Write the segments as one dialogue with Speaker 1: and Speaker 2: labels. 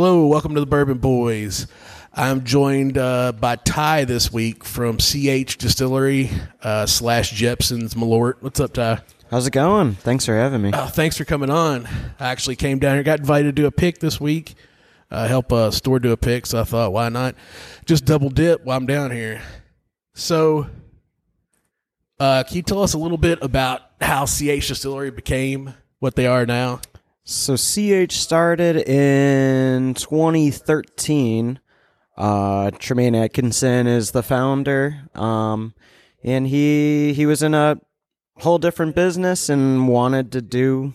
Speaker 1: Hello, welcome to the Bourbon Boys. I'm joined uh, by Ty this week from CH Distillery uh, slash Jeppson's Malort. What's up, Ty?
Speaker 2: How's it going? Thanks for having me.
Speaker 1: Uh, thanks for coming on. I actually came down here, got invited to do a pick this week, uh, help a store do a pick. So I thought, why not just double dip while I'm down here? So, uh, can you tell us a little bit about how CH Distillery became what they are now?
Speaker 2: So CH started in 2013. Uh, Tremaine Atkinson is the founder, um, and he he was in a whole different business and wanted to do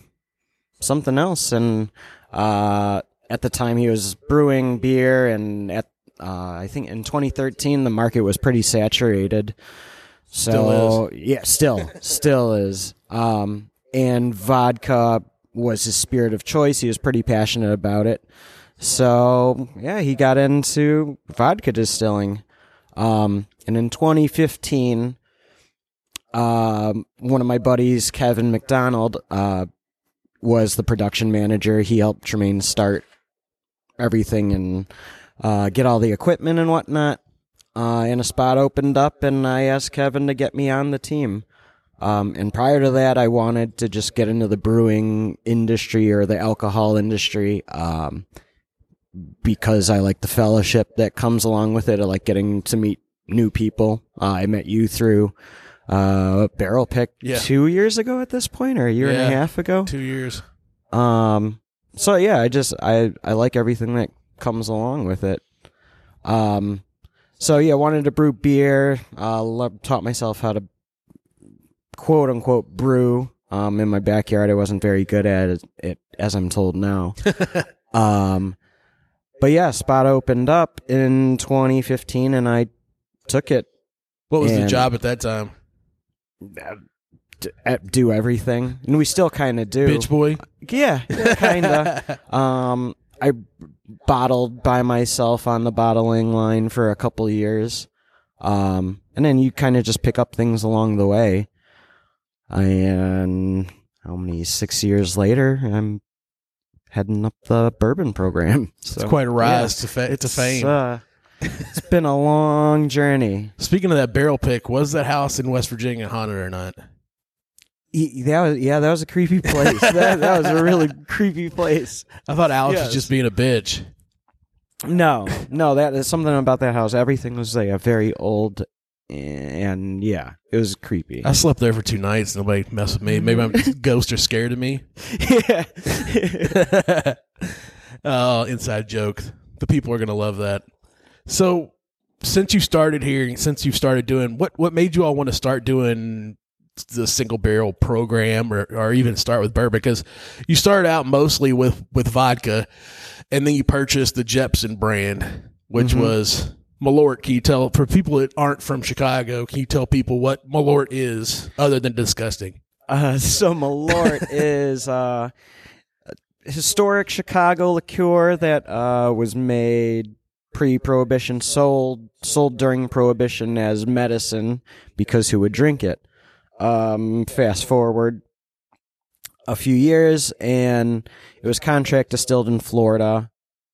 Speaker 2: something else. And uh, at the time, he was brewing beer, and at uh, I think in 2013, the market was pretty saturated. So
Speaker 1: Still
Speaker 2: yeah, still still is. Um, and vodka was his spirit of choice. He was pretty passionate about it. So yeah, he got into vodka distilling. Um, and in 2015, um, one of my buddies, Kevin McDonald, uh, was the production manager. He helped Tremaine start everything and uh, get all the equipment and whatnot. Uh, and a spot opened up, and I asked Kevin to get me on the team. Um, and prior to that, I wanted to just get into the brewing industry or the alcohol industry um, because I like the fellowship that comes along with it. I like getting to meet new people. Uh, I met you through uh, Barrel Pick
Speaker 1: Yeah.
Speaker 2: two years ago at this point, or a year and a half ago.
Speaker 1: Two years.
Speaker 2: Um, so yeah, I just I I like everything that comes along with it. Um, so yeah, I wanted to brew beer. Uh, taught myself how to quote unquote brew. Um, in my backyard, I wasn't very good at it, it as I'm told now. um, but yeah, spot opened up in 2015, and I took it.
Speaker 1: What was the job at that time?
Speaker 2: Do everything, and we still kind of do.
Speaker 1: Bitch boy.
Speaker 2: Yeah, kind of. um, I bottled by myself on the bottling line for a couple years. Um, and then you kind of just pick up things along the way. And how many six years later, I'm heading up the bourbon program. So,
Speaker 1: It's quite a rise
Speaker 2: yeah.
Speaker 1: to fa- to fame.
Speaker 2: It's, uh, it's been a long journey.
Speaker 1: Speaking of that barrel pick, was that house in West Virginia haunted or not?
Speaker 2: That was yeah, that was a creepy place. that, that was a really creepy place.
Speaker 1: I thought Alex was just being a bitch.
Speaker 2: No, no, that is something about that house. Everything was like a very old, and yeah, it was creepy.
Speaker 1: I slept there for two nights. Nobody messed with me. Maybe I'm ghosts are scared of me.
Speaker 2: yeah,
Speaker 1: oh, inside joke. The people are gonna love that. So, since you started here, since you started doing what, what made you all want to start doing the single barrel program, or, or even start with bourbon? Because you started out mostly with with vodka, and then you purchased the Jeppson brand, which
Speaker 2: Mhm.
Speaker 1: was Malort. Can you tell for people that aren't from Chicago? Can you tell people what Malort is, other than disgusting?
Speaker 2: uh, so Malort is uh, a historic Chicago liqueur that uh, was made pre-prohibition, sold sold during prohibition as medicine because who would drink it? Um, fast forward a few years, and it was contract distilled in Florida,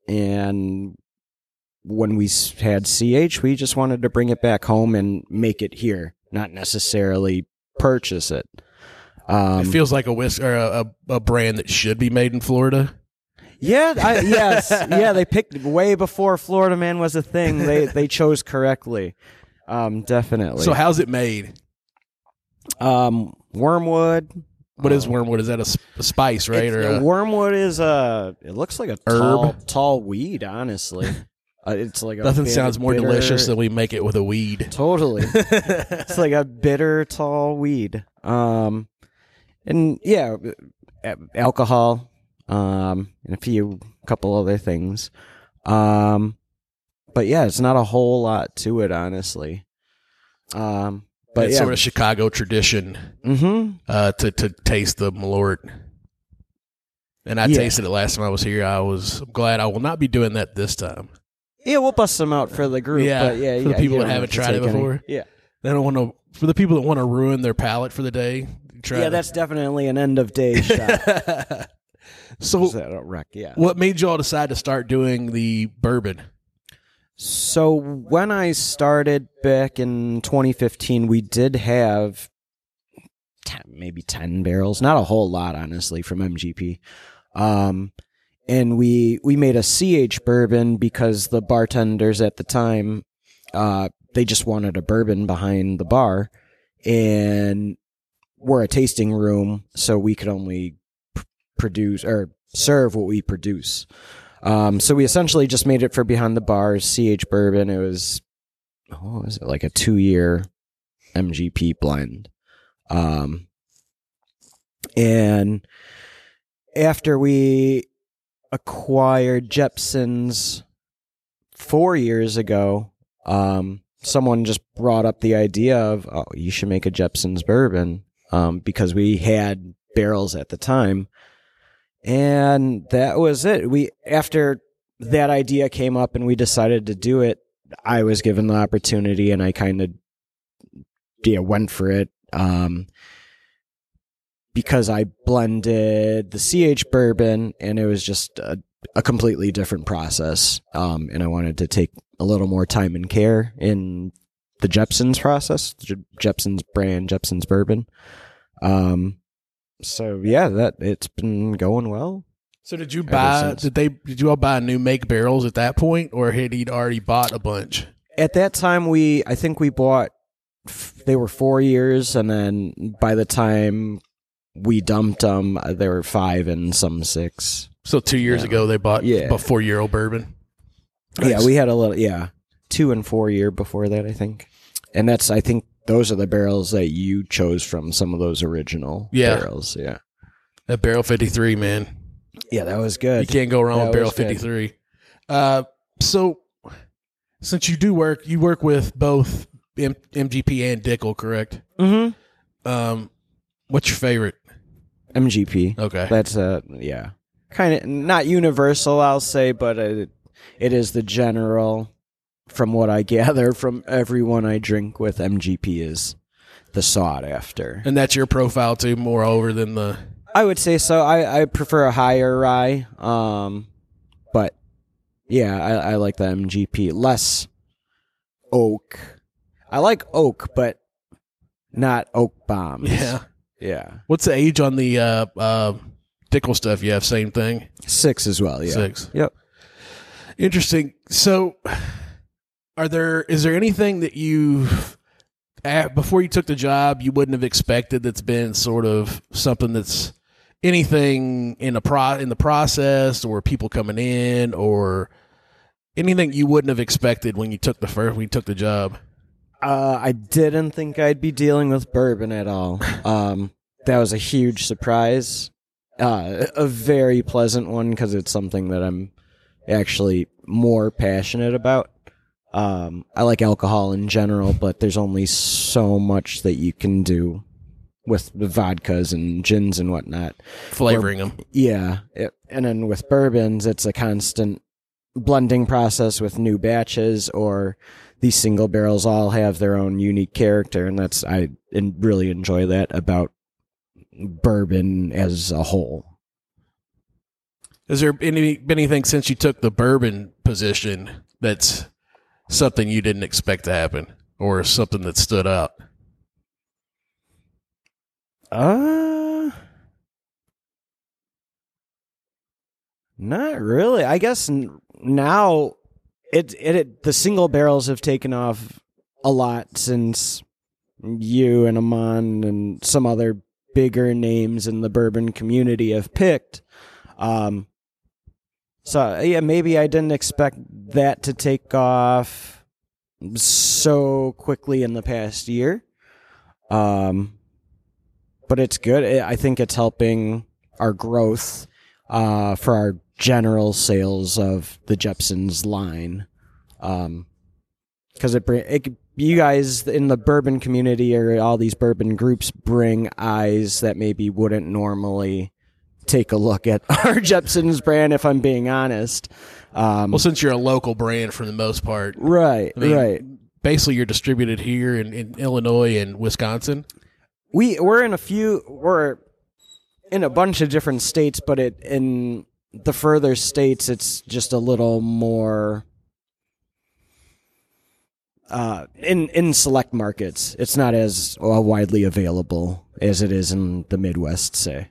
Speaker 2: and when we had CH, we just wanted to bring it back home and make it here, not necessarily purchase it. Um,
Speaker 1: it feels like a whisk or a, a, a brand that should be made in Florida.
Speaker 2: yeah, I, yes, yeah. They picked way before Florida Man was a thing. They they chose correctly, um, definitely.
Speaker 1: So how's it made?
Speaker 2: um, wormwood.
Speaker 1: What is
Speaker 2: Um,
Speaker 1: wormwood? Is that a spice, right? Or a,
Speaker 2: wormwood is a. It looks like a
Speaker 1: Herb?
Speaker 2: tall, tall weed. Honestly, uh, it's like a
Speaker 1: nothing
Speaker 2: bit-
Speaker 1: sounds more
Speaker 2: bitter-
Speaker 1: delicious than we make it with a weed.
Speaker 2: Totally, it's like a bitter, tall weed. Um, and yeah, alcohol. Um, and a few, couple other things. Um, but yeah, it's not a whole lot to it, honestly. Um, but
Speaker 1: it's
Speaker 2: yeah,
Speaker 1: sort of a Chicago tradition
Speaker 2: mm-hmm.
Speaker 1: uh, to to taste the Malort. And I
Speaker 2: Yeah.
Speaker 1: tasted it last time I was here. I was glad. I will not be doing that this time.
Speaker 2: Yeah, we'll bust some out for the group.
Speaker 1: Yeah,
Speaker 2: but yeah,
Speaker 1: for the
Speaker 2: yeah,
Speaker 1: people that haven't tried it
Speaker 2: take any.
Speaker 1: before.
Speaker 2: Yeah,
Speaker 1: They don't want to. For the people that want to ruin their palate for the day, try
Speaker 2: yeah, that's definitely an end of day shot.
Speaker 1: So,
Speaker 2: wreck? Yeah.
Speaker 1: what made y'all decide to start doing the bourbon?
Speaker 2: So when I started back in 2015, we did have 10, maybe 10 barrels, not a whole lot, honestly, from MGP. Um, and we we made a CH bourbon because the bartenders at the time, uh, they just wanted a bourbon behind the bar, and we're a tasting room, so we could only produce or serve what we produce. Um, so we essentially just made it for behind the bars, CH bourbon. It was, what was it, like a two year MGP blend. Um, and after we acquired Jeppson's four years ago, um, someone just brought up the idea of, oh, you should make a Jeppson's bourbon, um, because we had barrels at the time and that was it. We after that idea came up and we decided to do it. I was given the opportunity and I kind of yeah went for it. Um, because I blended the CH bourbon and it was just a, a completely different process. Um, and I wanted to take a little more time and care in the Jeppson's process, Je- Jeppson's brand, Jeppson's bourbon. Um, so yeah, that it's been going well.
Speaker 1: So did you buy? Did they? Did you all buy new make barrels at that point, or had he already bought a bunch?
Speaker 2: At that time, we I think we bought. f- They were four years, and then by the time we dumped them, they were five and some six.
Speaker 1: So two years
Speaker 2: Yeah.
Speaker 1: ago, they bought
Speaker 2: Yeah.
Speaker 1: a four year old bourbon.
Speaker 2: Yeah, we had a little. Yeah, two and four year before that, I think. And that's I think those are the barrels that you chose from some of those original
Speaker 1: Yeah.
Speaker 2: barrels. Yeah,
Speaker 1: that barrel fifty three, man.
Speaker 2: yeah, that was good.
Speaker 1: You can't go wrong
Speaker 2: That
Speaker 1: with barrel fifty three. Uh, so since you do work, you work with both M- MGP and Dickel, correct?
Speaker 2: Mm-hmm.
Speaker 1: Um, what's your favorite?
Speaker 2: MGP.
Speaker 1: Okay,
Speaker 2: That's uh yeah, kind of not universal, I'll say, but it, it is the general. From what I gather from everyone I drink with, MGP is the sought after.
Speaker 1: and that's your profile too, moreover than the.
Speaker 2: I would say so. I, I prefer a higher rye, um, but yeah, I, I like the MGP less oak. I like oak, but not oak bombs.
Speaker 1: Yeah.
Speaker 2: Yeah,
Speaker 1: What's the age on the uh, uh, Dickel stuff? You have same thing.
Speaker 2: six as well. Yeah,
Speaker 1: Six.
Speaker 2: Yep.
Speaker 1: Interesting. So, are there is there anything that you before you took the job you wouldn't have expected that's been sort of something that's anything in a pro in the process or people coming in or anything you wouldn't have expected when you took the first when you took the job?
Speaker 2: Uh, I didn't think I'd be dealing with bourbon at all. Um, that was a huge surprise. Uh, a very pleasant one because it's something that I'm actually more passionate about. Um, I like alcohol in general, but there's only so much that you can do with the vodkas and gins and whatnot.
Speaker 1: Flavoring them.
Speaker 2: Yeah, it, and then with bourbons, it's a constant blending process with new batches, or these single barrels all have their own unique character, and that's I really enjoy that about bourbon as a whole.
Speaker 1: Has there any been anything since you took the bourbon position that's something you didn't expect to happen or something that stood out?
Speaker 2: Uh Not really. I guess n- now it, it it the single barrels have taken off a lot since you and Amon and some other bigger names in the bourbon community have picked. Um so yeah, maybe I didn't expect that to take off so quickly in the past year. Um but it's good. I think it's helping our growth uh, for our general sales of the Jeppsons line. Um, because it, bring, it you guys in the bourbon community or all these bourbon groups bring eyes that maybe wouldn't normally take a look at our Jeppson's brand. If I'm being honest, um,
Speaker 1: Well, since you're a local brand for the most part,
Speaker 2: right,
Speaker 1: I mean,
Speaker 2: right.
Speaker 1: basically you're distributed here in, in Illinois and Wisconsin.
Speaker 2: we we're in a few we're in a bunch of different states, but it in the further states, it's just a little more. Uh, in in select markets, it's not as uh, widely available as it is in the Midwest. Say,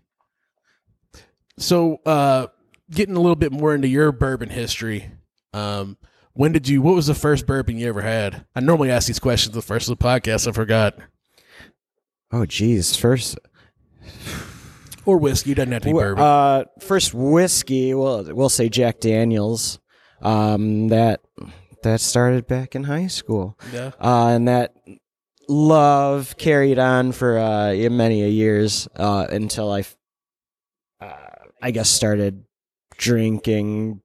Speaker 1: So, uh, getting a little bit more into your bourbon history. Um, when did you? What was the first bourbon you ever had? I normally ask these questions the first of the podcast. I forgot.
Speaker 2: oh geez, first
Speaker 1: Or whiskey. Doesn't have to be bourbon.
Speaker 2: Uh, first whiskey. Well, we'll say Jack Daniels. Um, that that started back in high school.
Speaker 1: yeah.
Speaker 2: uh, and that love carried on for uh, many a years uh, until I, uh, I guess, started drinking,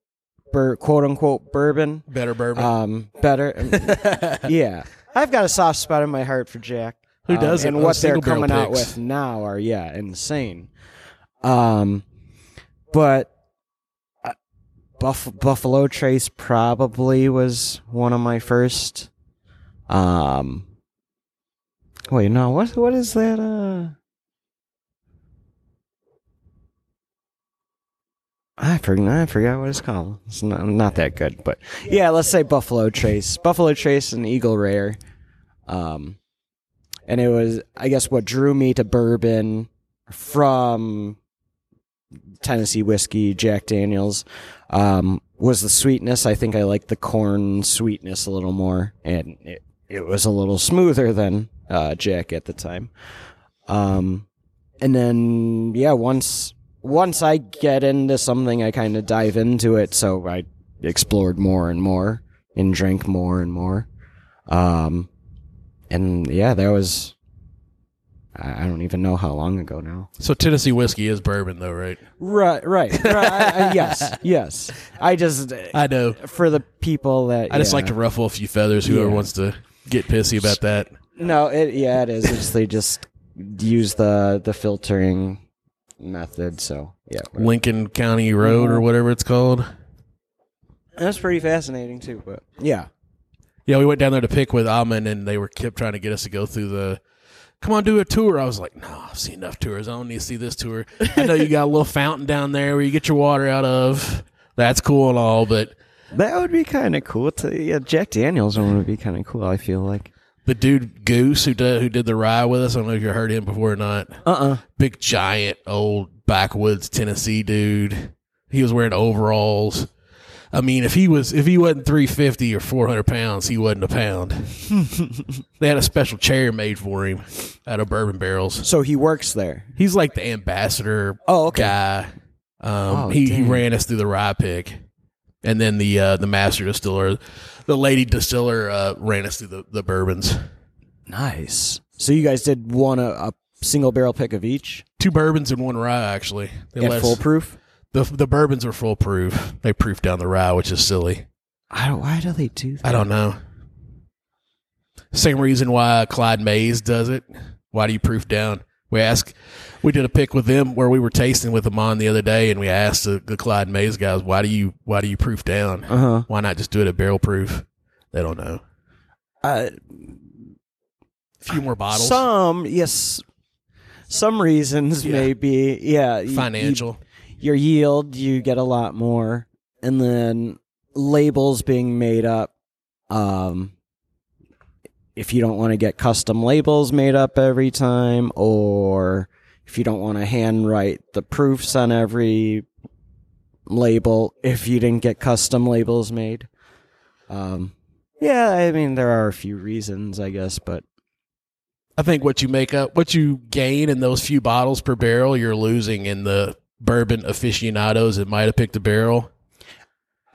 Speaker 2: bur- quote unquote, bourbon.
Speaker 1: Better bourbon.
Speaker 2: Um, better, yeah. I've got a soft spot in my heart for Jack.
Speaker 1: Who
Speaker 2: Um,
Speaker 1: doesn't?
Speaker 2: And what they're coming out with now are yeah, insane. Um, but. uh, Buff- Buffalo Trace probably was one of my first. Um, wait, no, what what is that? Uh, I forgot. I forgot what it's called. It's not, not that good, but yeah, let's say Buffalo Trace, Buffalo Trace, and Eagle Rare. Um, and it was, I guess, what drew me to bourbon from Tennessee whiskey, Jack Daniels, um, was the sweetness. I think I liked the corn sweetness a little more, and it it was a little smoother than uh, Jack at the time. Um, and then yeah, once once I get into something, I kind of dive into it. So I explored more and more and drank more and more. Um, and yeah, that was. I I don't even know how long ago now.
Speaker 1: so Tennessee whiskey is bourbon, though, right?
Speaker 2: Right, right, right. I- I- yes, yes. I just
Speaker 1: I know.
Speaker 2: for the people that
Speaker 1: I just like to ruffle a few feathers. Whoever
Speaker 2: Yeah.
Speaker 1: wants to get pissy about that.
Speaker 2: No, it yeah, it is. It's they just use the the filtering method. So yeah,
Speaker 1: Lincoln County Road or whatever it's called.
Speaker 2: that's pretty fascinating too. But yeah,
Speaker 1: Yeah, we went down there to pick with Almond, and they were kept trying to get us to go through the. Come on, do a tour. I was like, no, I've seen enough tours. I don't need to see this tour. I know you got a little fountain down there where you get your water out of. That's cool and all, but
Speaker 2: that would be kind of cool. To yeah, Jack Daniels one would be kind of cool. I feel like.
Speaker 1: the dude Goose who did who did the ride with us, I don't know if you heard him before or not.
Speaker 2: Uh uh
Speaker 1: Big giant old backwoods Tennessee dude. He was wearing overalls. I mean, if he was if he wasn't three fifty or four hundred pounds, he wasn't a pound. they had a special chair made for him out of bourbon barrels.
Speaker 2: So he works there.
Speaker 1: He's like the ambassador
Speaker 2: Oh, okay.
Speaker 1: guy. Um,
Speaker 2: Oh,
Speaker 1: he, he ran us through the rye pick, and then the uh, the master distiller, the lady distiller, uh, ran us through the, the bourbons.
Speaker 2: Nice. So you guys did one a, a single barrel pick of each
Speaker 1: Two bourbons and one rye, actually. They
Speaker 2: at full proof.
Speaker 1: The the bourbons are full proof. They proof down the rye, which is silly.
Speaker 2: I don't. Why do they do that?
Speaker 1: I don't know. Same reason why Clyde Mays does it. Why do you proof down? We ask. We did a pick with them where we were tasting with them on the other day, and we asked the, the Clyde Mays guys, "Why do you why do you proof down?
Speaker 2: Uh huh.
Speaker 1: Why not just do it at barrel proof?" They don't know.
Speaker 2: Uh,
Speaker 1: A few more bottles.
Speaker 2: Some yes, some reasons
Speaker 1: Yeah.
Speaker 2: maybe yeah.
Speaker 1: Financial.
Speaker 2: Your yield you get a lot more, and then labels being made up. Um, if you don't want to get custom labels made up every time, or if you don't want to handwrite the proofs on every label, if you didn't get custom labels made. Um, yeah, I mean there are a few reasons, I guess, but
Speaker 1: I think what you make up, what you gain in those few bottles per barrel, you're losing in the bourbon aficionados that might have picked a barrel.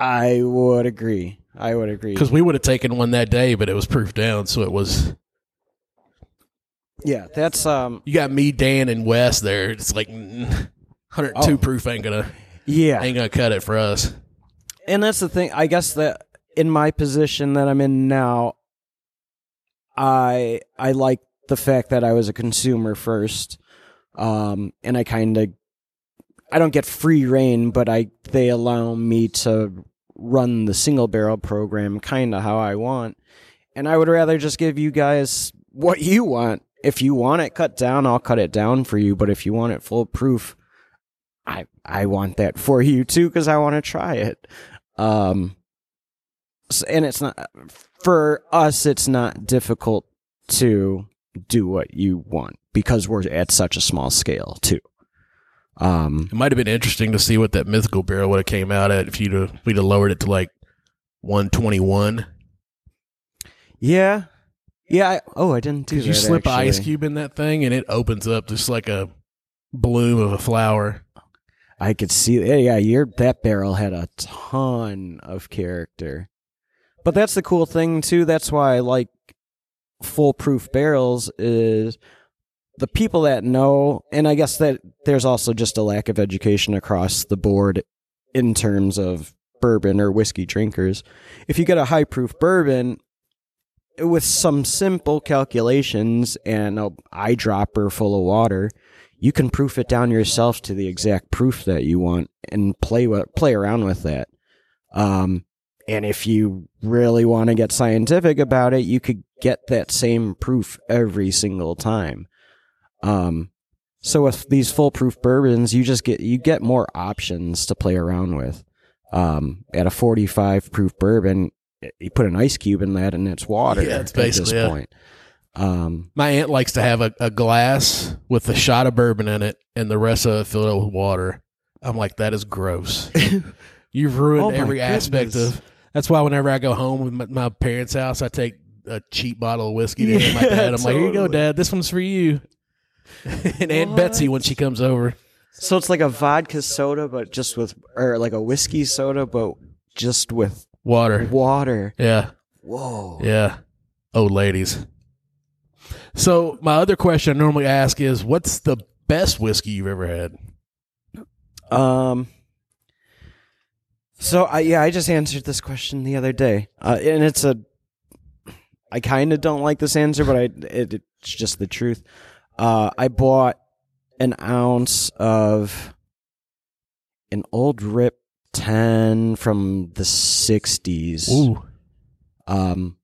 Speaker 2: I would agree. I would agree.
Speaker 1: Because we would have taken one that day, but it was proof down, so it was.
Speaker 2: Yeah, that's um
Speaker 1: You got me, Dan, and Wes there. It's like mm, 102
Speaker 2: Oh.
Speaker 1: proof ain't gonna
Speaker 2: yeah.
Speaker 1: ain't gonna cut it for us.
Speaker 2: And that's the thing. I guess that in my position that I'm in now, I I like the fact that I was a consumer first, um, and I kind of I don't get free reign, but I they allow me to run the single barrel program kind of how I want, and I would rather just give you guys what you want. If you want it cut down, I'll cut it down for you. But if you want it full proof, I I want that for you too because I want to try it. Um, and it's not for us. It's not difficult to do what you want because we're at such a small scale too. Um,
Speaker 1: It might have been interesting to see what that mythical barrel would have came out at if you'd have, we'd have lowered it to like 121.
Speaker 2: yeah, yeah. I, oh, I didn't do that.
Speaker 1: you slip an ice cube in that thing and it opens up just like a bloom of a flower.
Speaker 2: I could see. Yeah, yeah, your that barrel had a ton of character. But that's the cool thing too. That's why I like full proof barrels is the people that know, and I guess that there's also just a lack of education across the board in terms of bourbon or whiskey drinkers. If you get a high proof bourbon with some simple calculations and a eyedropper full of water, you can proof it down yourself to the exact proof that you want and play play around with that. Um, and if you really want to get scientific about it, you could get that same proof every single time. Um, so with these full proof bourbons, you just get you get more options to play around with. Um, at a 45 proof bourbon, you put an ice cube in that and it's water
Speaker 1: Yeah, it's
Speaker 2: at this
Speaker 1: basically, yeah.
Speaker 2: point. Um,
Speaker 1: My aunt likes to have a, a glass with a shot of bourbon in it and the rest of it filled up with water. I'm like, that is gross. You've ruined
Speaker 2: Oh
Speaker 1: every aspect
Speaker 2: goodness.
Speaker 1: of. That's why whenever I go home with my, my parents' house, I take a cheap bottle of whiskey to hand my dad. I'm like, here you go. Dad. This one's for you. and Aunt
Speaker 2: What?
Speaker 1: Betsy when she comes over.
Speaker 2: So it's like a vodka soda, but just with, or like a whiskey soda, but just with
Speaker 1: Water.
Speaker 2: water.
Speaker 1: Yeah.
Speaker 2: Whoa.
Speaker 1: Yeah. Oh, ladies. So my other question I normally ask is, what's the best whiskey you've ever had?
Speaker 2: Um. So I yeah, I just answered this question the other day, uh, and it's a. I kind of don't like this answer, but I it, it's just the truth. Uh, I bought an ounce of an old Rip Ten from the '60s.
Speaker 1: Ooh.
Speaker 2: um,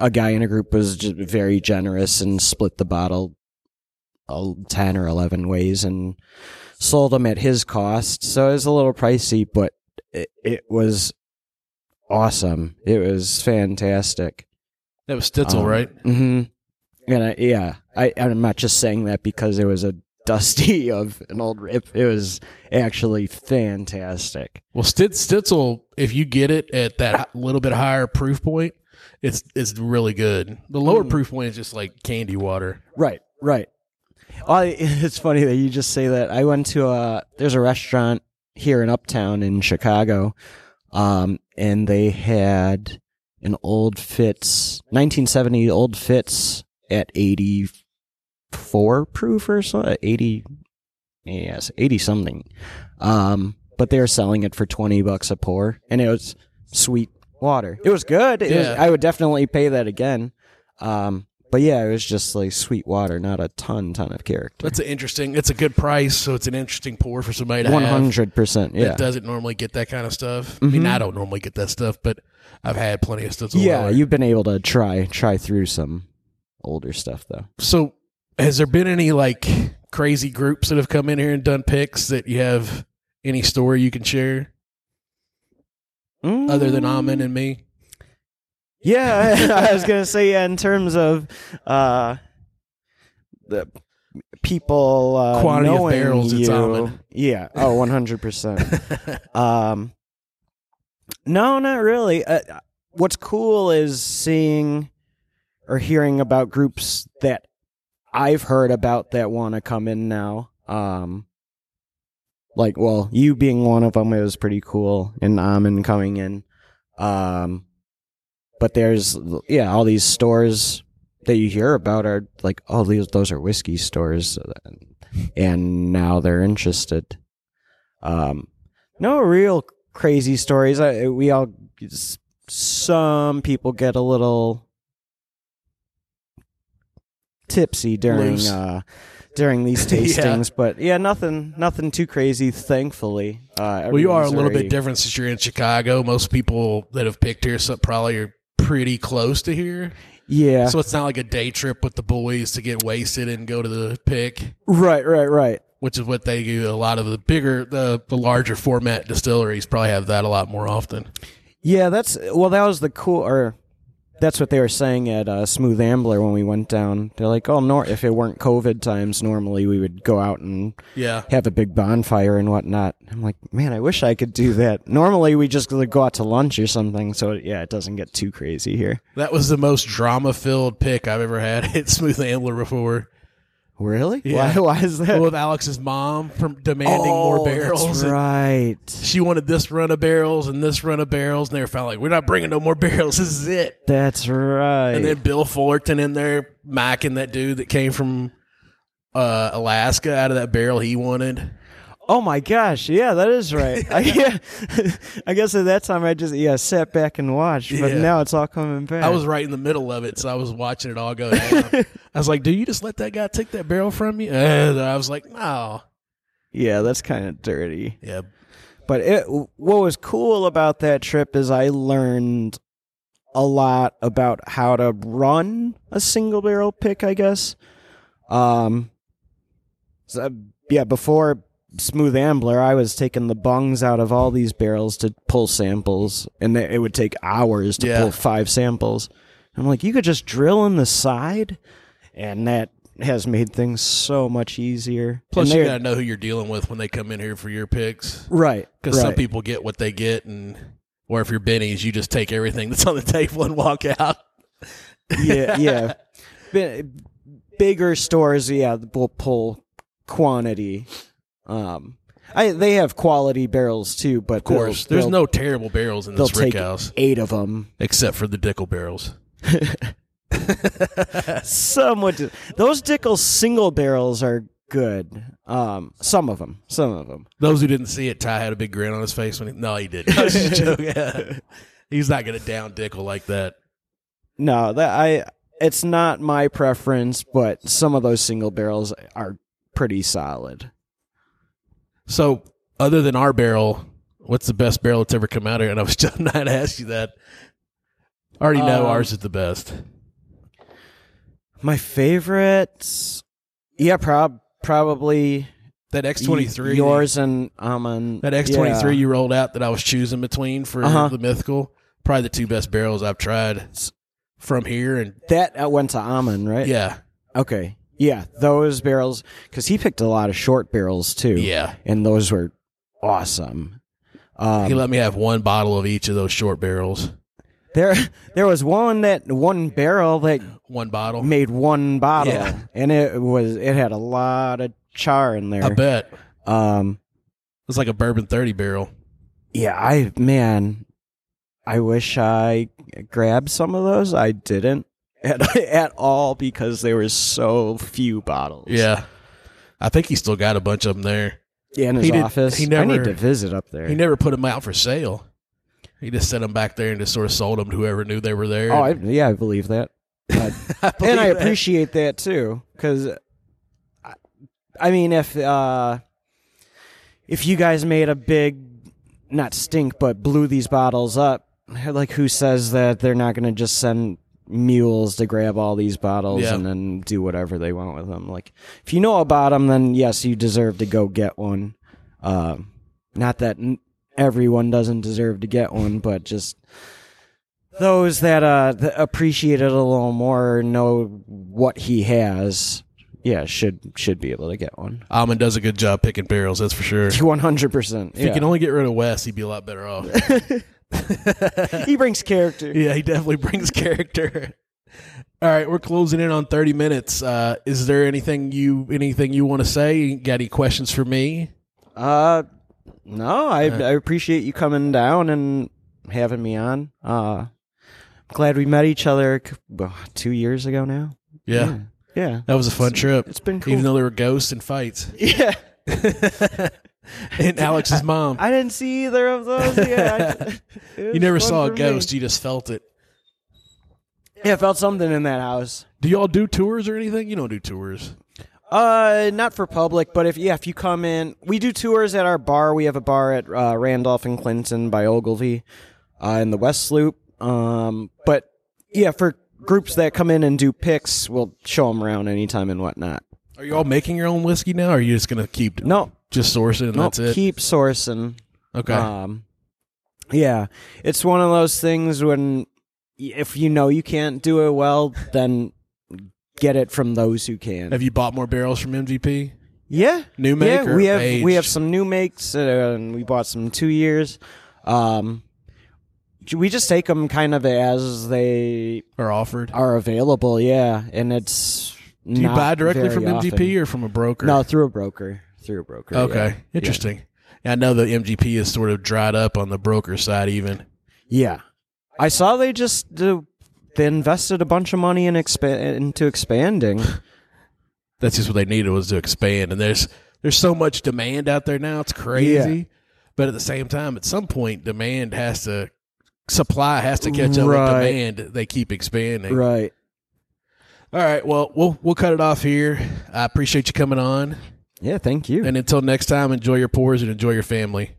Speaker 2: a guy in a group was just very generous and split the bottle uh, 10 or 11 ways and sold them at his cost. So it was a little pricey, but it, it was awesome. It was fantastic.
Speaker 1: That was Stitzel,
Speaker 2: Um,
Speaker 1: right?
Speaker 2: hmm And I, yeah, I, I'm not just saying that because it was a dusty of an old rip. It was actually fantastic.
Speaker 1: Well, Stitz, Stitzel, if you get it at that little bit higher proof point, it's it's really good. The lower
Speaker 2: Mm.
Speaker 1: proof point is just like candy water.
Speaker 2: Right, right. I, it's funny that you just say that. I went to a there's a restaurant here in Uptown in Chicago, um, and they had an old Fitz 1970 old Fitz at 84 proof or so 80 yes 80 something um but they were selling it for 20 bucks a pour and it was sweet water it was good it was, i would definitely pay that again um but yeah it was just like sweet water not a ton ton of character
Speaker 1: That's an interesting. It's a good price, so it's an interesting pour for somebody to have
Speaker 2: 100% yeah
Speaker 1: that doesn't normally get that kind of stuff. I mean,
Speaker 2: Mhm.
Speaker 1: I don't normally get that stuff, but I've had plenty of stuff.
Speaker 2: yeah
Speaker 1: lower.
Speaker 2: you've been able to try try through some older stuff though
Speaker 1: So, has there been any like crazy groups that have come in here and done picks that you have any story you can share other than
Speaker 2: Mm.
Speaker 1: Amin and me?
Speaker 2: Yeah, I was gonna say yeah, in terms of uh, the people uh,
Speaker 1: Quantity of
Speaker 2: knowing
Speaker 1: barrels, it's
Speaker 2: you,
Speaker 1: almond.
Speaker 2: Yeah. Oh, one hundred percent. Um, no, not really. Uh, what's cool is seeing or hearing about groups that I've heard about that want to come in now. Um, like, well, you being one of them, it was pretty cool, and Amin coming in. Um, but there's yeah, all these stores that you hear about are like, oh, these those are whiskey stores, and now they're interested. Um, no real crazy stories. I, we all some people get a little tipsy during
Speaker 1: Loose.
Speaker 2: uh during these
Speaker 1: Yeah.
Speaker 2: tastings, but yeah, nothing nothing too crazy. Thankfully, uh,
Speaker 1: well, you are a little
Speaker 2: very-
Speaker 1: bit different since you're in Chicago. Most people that have picked here some probably are pretty close to here.
Speaker 2: Yeah,
Speaker 1: So it's not like a day trip with the boys to get wasted and go to the pick.
Speaker 2: right, right, right.
Speaker 1: which is what they do. A lot of the bigger, the the larger format distilleries probably have that a lot more often.
Speaker 2: Yeah, that's well. That was the cool, or that's what they were saying at uh, Smooth Ambler when we went down. They're like, "Oh, nor if it weren't COVID times, normally we would go out and
Speaker 1: Yeah,
Speaker 2: have a big bonfire and whatnot." I'm like, man, I wish I could do that. Normally we just like, go out to lunch or something, so yeah, it doesn't get too crazy here.
Speaker 1: that was the most drama filled pick I've ever had at Smooth Ambler before.
Speaker 2: Really?
Speaker 1: Yeah.
Speaker 2: Why? Why is that?
Speaker 1: With Alex's mom from demanding
Speaker 2: oh,
Speaker 1: more barrels.
Speaker 2: That's
Speaker 1: and
Speaker 2: right.
Speaker 1: She wanted this run of barrels and this run of barrels, and they were finally like, "We're not bringing no more barrels. This is it."
Speaker 2: That's right.
Speaker 1: And then Bill Fullerton in there macking that dude that came from uh, Alaska out of that barrel he wanted.
Speaker 2: Oh my gosh, yeah, that is right. I, yeah, I guess at that time I just yeah sat back and watched, but
Speaker 1: Yeah.
Speaker 2: now it's all coming back.
Speaker 1: I was right in the middle of it, so I was watching it all go down. I was like, "Do you just let that guy take that barrel from you?" And I was like, "No."
Speaker 2: yeah, that's kind of dirty.
Speaker 1: Yeah,
Speaker 2: But it, what was cool about that trip is I learned a lot about how to run a single barrel pick. I guess. Um. So, yeah, before Smooth Ambler, I was taking the bungs out of all these barrels to pull samples, and it would take hours to
Speaker 1: Yeah.
Speaker 2: pull five samples. I'm like, you could just drill in the side, and that has made things so much easier.
Speaker 1: Plus, you got to know who you're dealing with when they come in here for your picks,
Speaker 2: right
Speaker 1: because some people get what they get, and or if you're Binny's, you just take everything that's on the table and walk out.
Speaker 2: yeah, yeah. Bi- bigger stores, yeah, will pull quantity. Um, I they have quality barrels too, but
Speaker 1: Of course, there's no terrible barrels in
Speaker 2: They'll
Speaker 1: this Rick House
Speaker 2: eight of them.
Speaker 1: except for the Dickel barrels.
Speaker 2: Somewhat. Those Dickel single barrels are good. Um, some of them, some of them.
Speaker 1: Those who didn't see it, Ty had a big grin on his face when he. No, he didn't. I was just joking. He's not going to down Dickel like that.
Speaker 2: No, that I. It's not my preference, but some of those single barrels are pretty solid.
Speaker 1: So, other than our barrel, what's the best barrel that's ever come out of here? And I was just not ask you that. I already know
Speaker 2: Um,
Speaker 1: ours is the best.
Speaker 2: My favorites, yeah, prob probably
Speaker 1: That X twenty three,
Speaker 2: yours and Amon.
Speaker 1: that X twenty three you rolled out that I was choosing between for
Speaker 2: Uh-huh.
Speaker 1: the mythical. Probably the two best barrels I've tried from here, and
Speaker 2: that went to Amon, right?
Speaker 1: yeah,
Speaker 2: Okay. Yeah, those barrels because he picked a lot of short barrels too.
Speaker 1: yeah.
Speaker 2: and those were awesome. Um,
Speaker 1: He let me have one bottle of each of those short barrels.
Speaker 2: there, there was one that one barrel that
Speaker 1: One bottle.
Speaker 2: made one bottle,
Speaker 1: Yeah.
Speaker 2: and it was it had a lot of char in there.
Speaker 1: I bet it
Speaker 2: Um,
Speaker 1: was like a bourbon thirty barrel.
Speaker 2: yeah, I man, I wish I grabbed some of those. I didn't at at all because there were so few bottles.
Speaker 1: Yeah, I think he still got a bunch of them there.
Speaker 2: Yeah, in his
Speaker 1: He did-
Speaker 2: office.
Speaker 1: he
Speaker 2: I
Speaker 1: never-
Speaker 2: need to visit up there.
Speaker 1: He never put them out for sale. He just set them back there and just sort of sold them to whoever knew they were there.
Speaker 2: oh, I, yeah, I believe that. I-
Speaker 1: I believe
Speaker 2: and I
Speaker 1: that.
Speaker 2: appreciate that too, because I, I mean, if uh, if you guys made a big, not stink, but blew these bottles up, like who says that they're not going to just send mules to grab all these bottles
Speaker 1: Yeah.
Speaker 2: and then do whatever they want with them? Like, if you know about them, then yes, you deserve to go get one. Uh, not that n- everyone doesn't deserve to get one, but just those that uh that appreciate it a little more know what he has yeah should should be able to get one
Speaker 1: Almond does a good job picking barrels, that's for sure.
Speaker 2: 100%
Speaker 1: If
Speaker 2: he
Speaker 1: can only get rid of Wes, he'd be a lot better off.
Speaker 2: he brings character
Speaker 1: yeah, he definitely brings character. All right, we're closing in on thirty minutes. Uh, is there anything you anything you want to say? Got any questions for me?
Speaker 2: uh no I, I appreciate you coming down and having me on uh glad we met each other well, two years ago now
Speaker 1: Yeah,
Speaker 2: yeah
Speaker 1: that was a fun trip.
Speaker 2: it's been cool
Speaker 1: Even though there were ghosts and fights,
Speaker 2: yeah
Speaker 1: and Alex's mom.
Speaker 2: I didn't see either of those yeah I-
Speaker 1: You never saw a
Speaker 2: for me.
Speaker 1: ghost; you just felt it.
Speaker 2: yeah I felt something in that house
Speaker 1: Do y'all do tours or anything? You don't do tours.
Speaker 2: Uh, not for public, but if yeah, if you come in, we do tours at our bar. We have a bar at uh, Randolph and Clinton by Ogilvie, uh, in the West Loop. Um, but yeah, for groups that come in and do picks, we'll show them around anytime and whatnot.
Speaker 1: Are you all making your own whiskey now, or are you just gonna keep
Speaker 2: No,
Speaker 1: just sourcing and
Speaker 2: no,
Speaker 1: that's it?
Speaker 2: keep sourcing.
Speaker 1: okay.
Speaker 2: Um, yeah, it's one of those things when if you know you can't do it well, then get it from those who can.
Speaker 1: Have you bought more barrels from MGP?
Speaker 2: yeah,
Speaker 1: New make
Speaker 2: yeah,
Speaker 1: or
Speaker 2: we have
Speaker 1: aged?
Speaker 2: we have some new makes, uh, and we bought some two years. Um, we just take them kind of as they
Speaker 1: are offered.
Speaker 2: are available. Yeah, and it's
Speaker 1: Do you buy directly from MGP or from a broker?
Speaker 2: no through a broker? Through a broker.
Speaker 1: Okay,
Speaker 2: yeah.
Speaker 1: interesting. Yeah, I know the MGP is sort of dried up on the broker side. Even
Speaker 2: Yeah, I saw they just uh, they invested a bunch of money in expa- into expanding.
Speaker 1: that's just what they needed was to expand. And there's there's so much demand out there now. It's crazy. But at the same time, at some point, demand has to supply has to catch up
Speaker 2: Right.
Speaker 1: with demand. They keep expanding.
Speaker 2: right.
Speaker 1: All right. Well, we'll we'll cut it off here. I appreciate you coming on.
Speaker 2: Yeah. Thank you.
Speaker 1: And until next time, enjoy your pours and enjoy your family.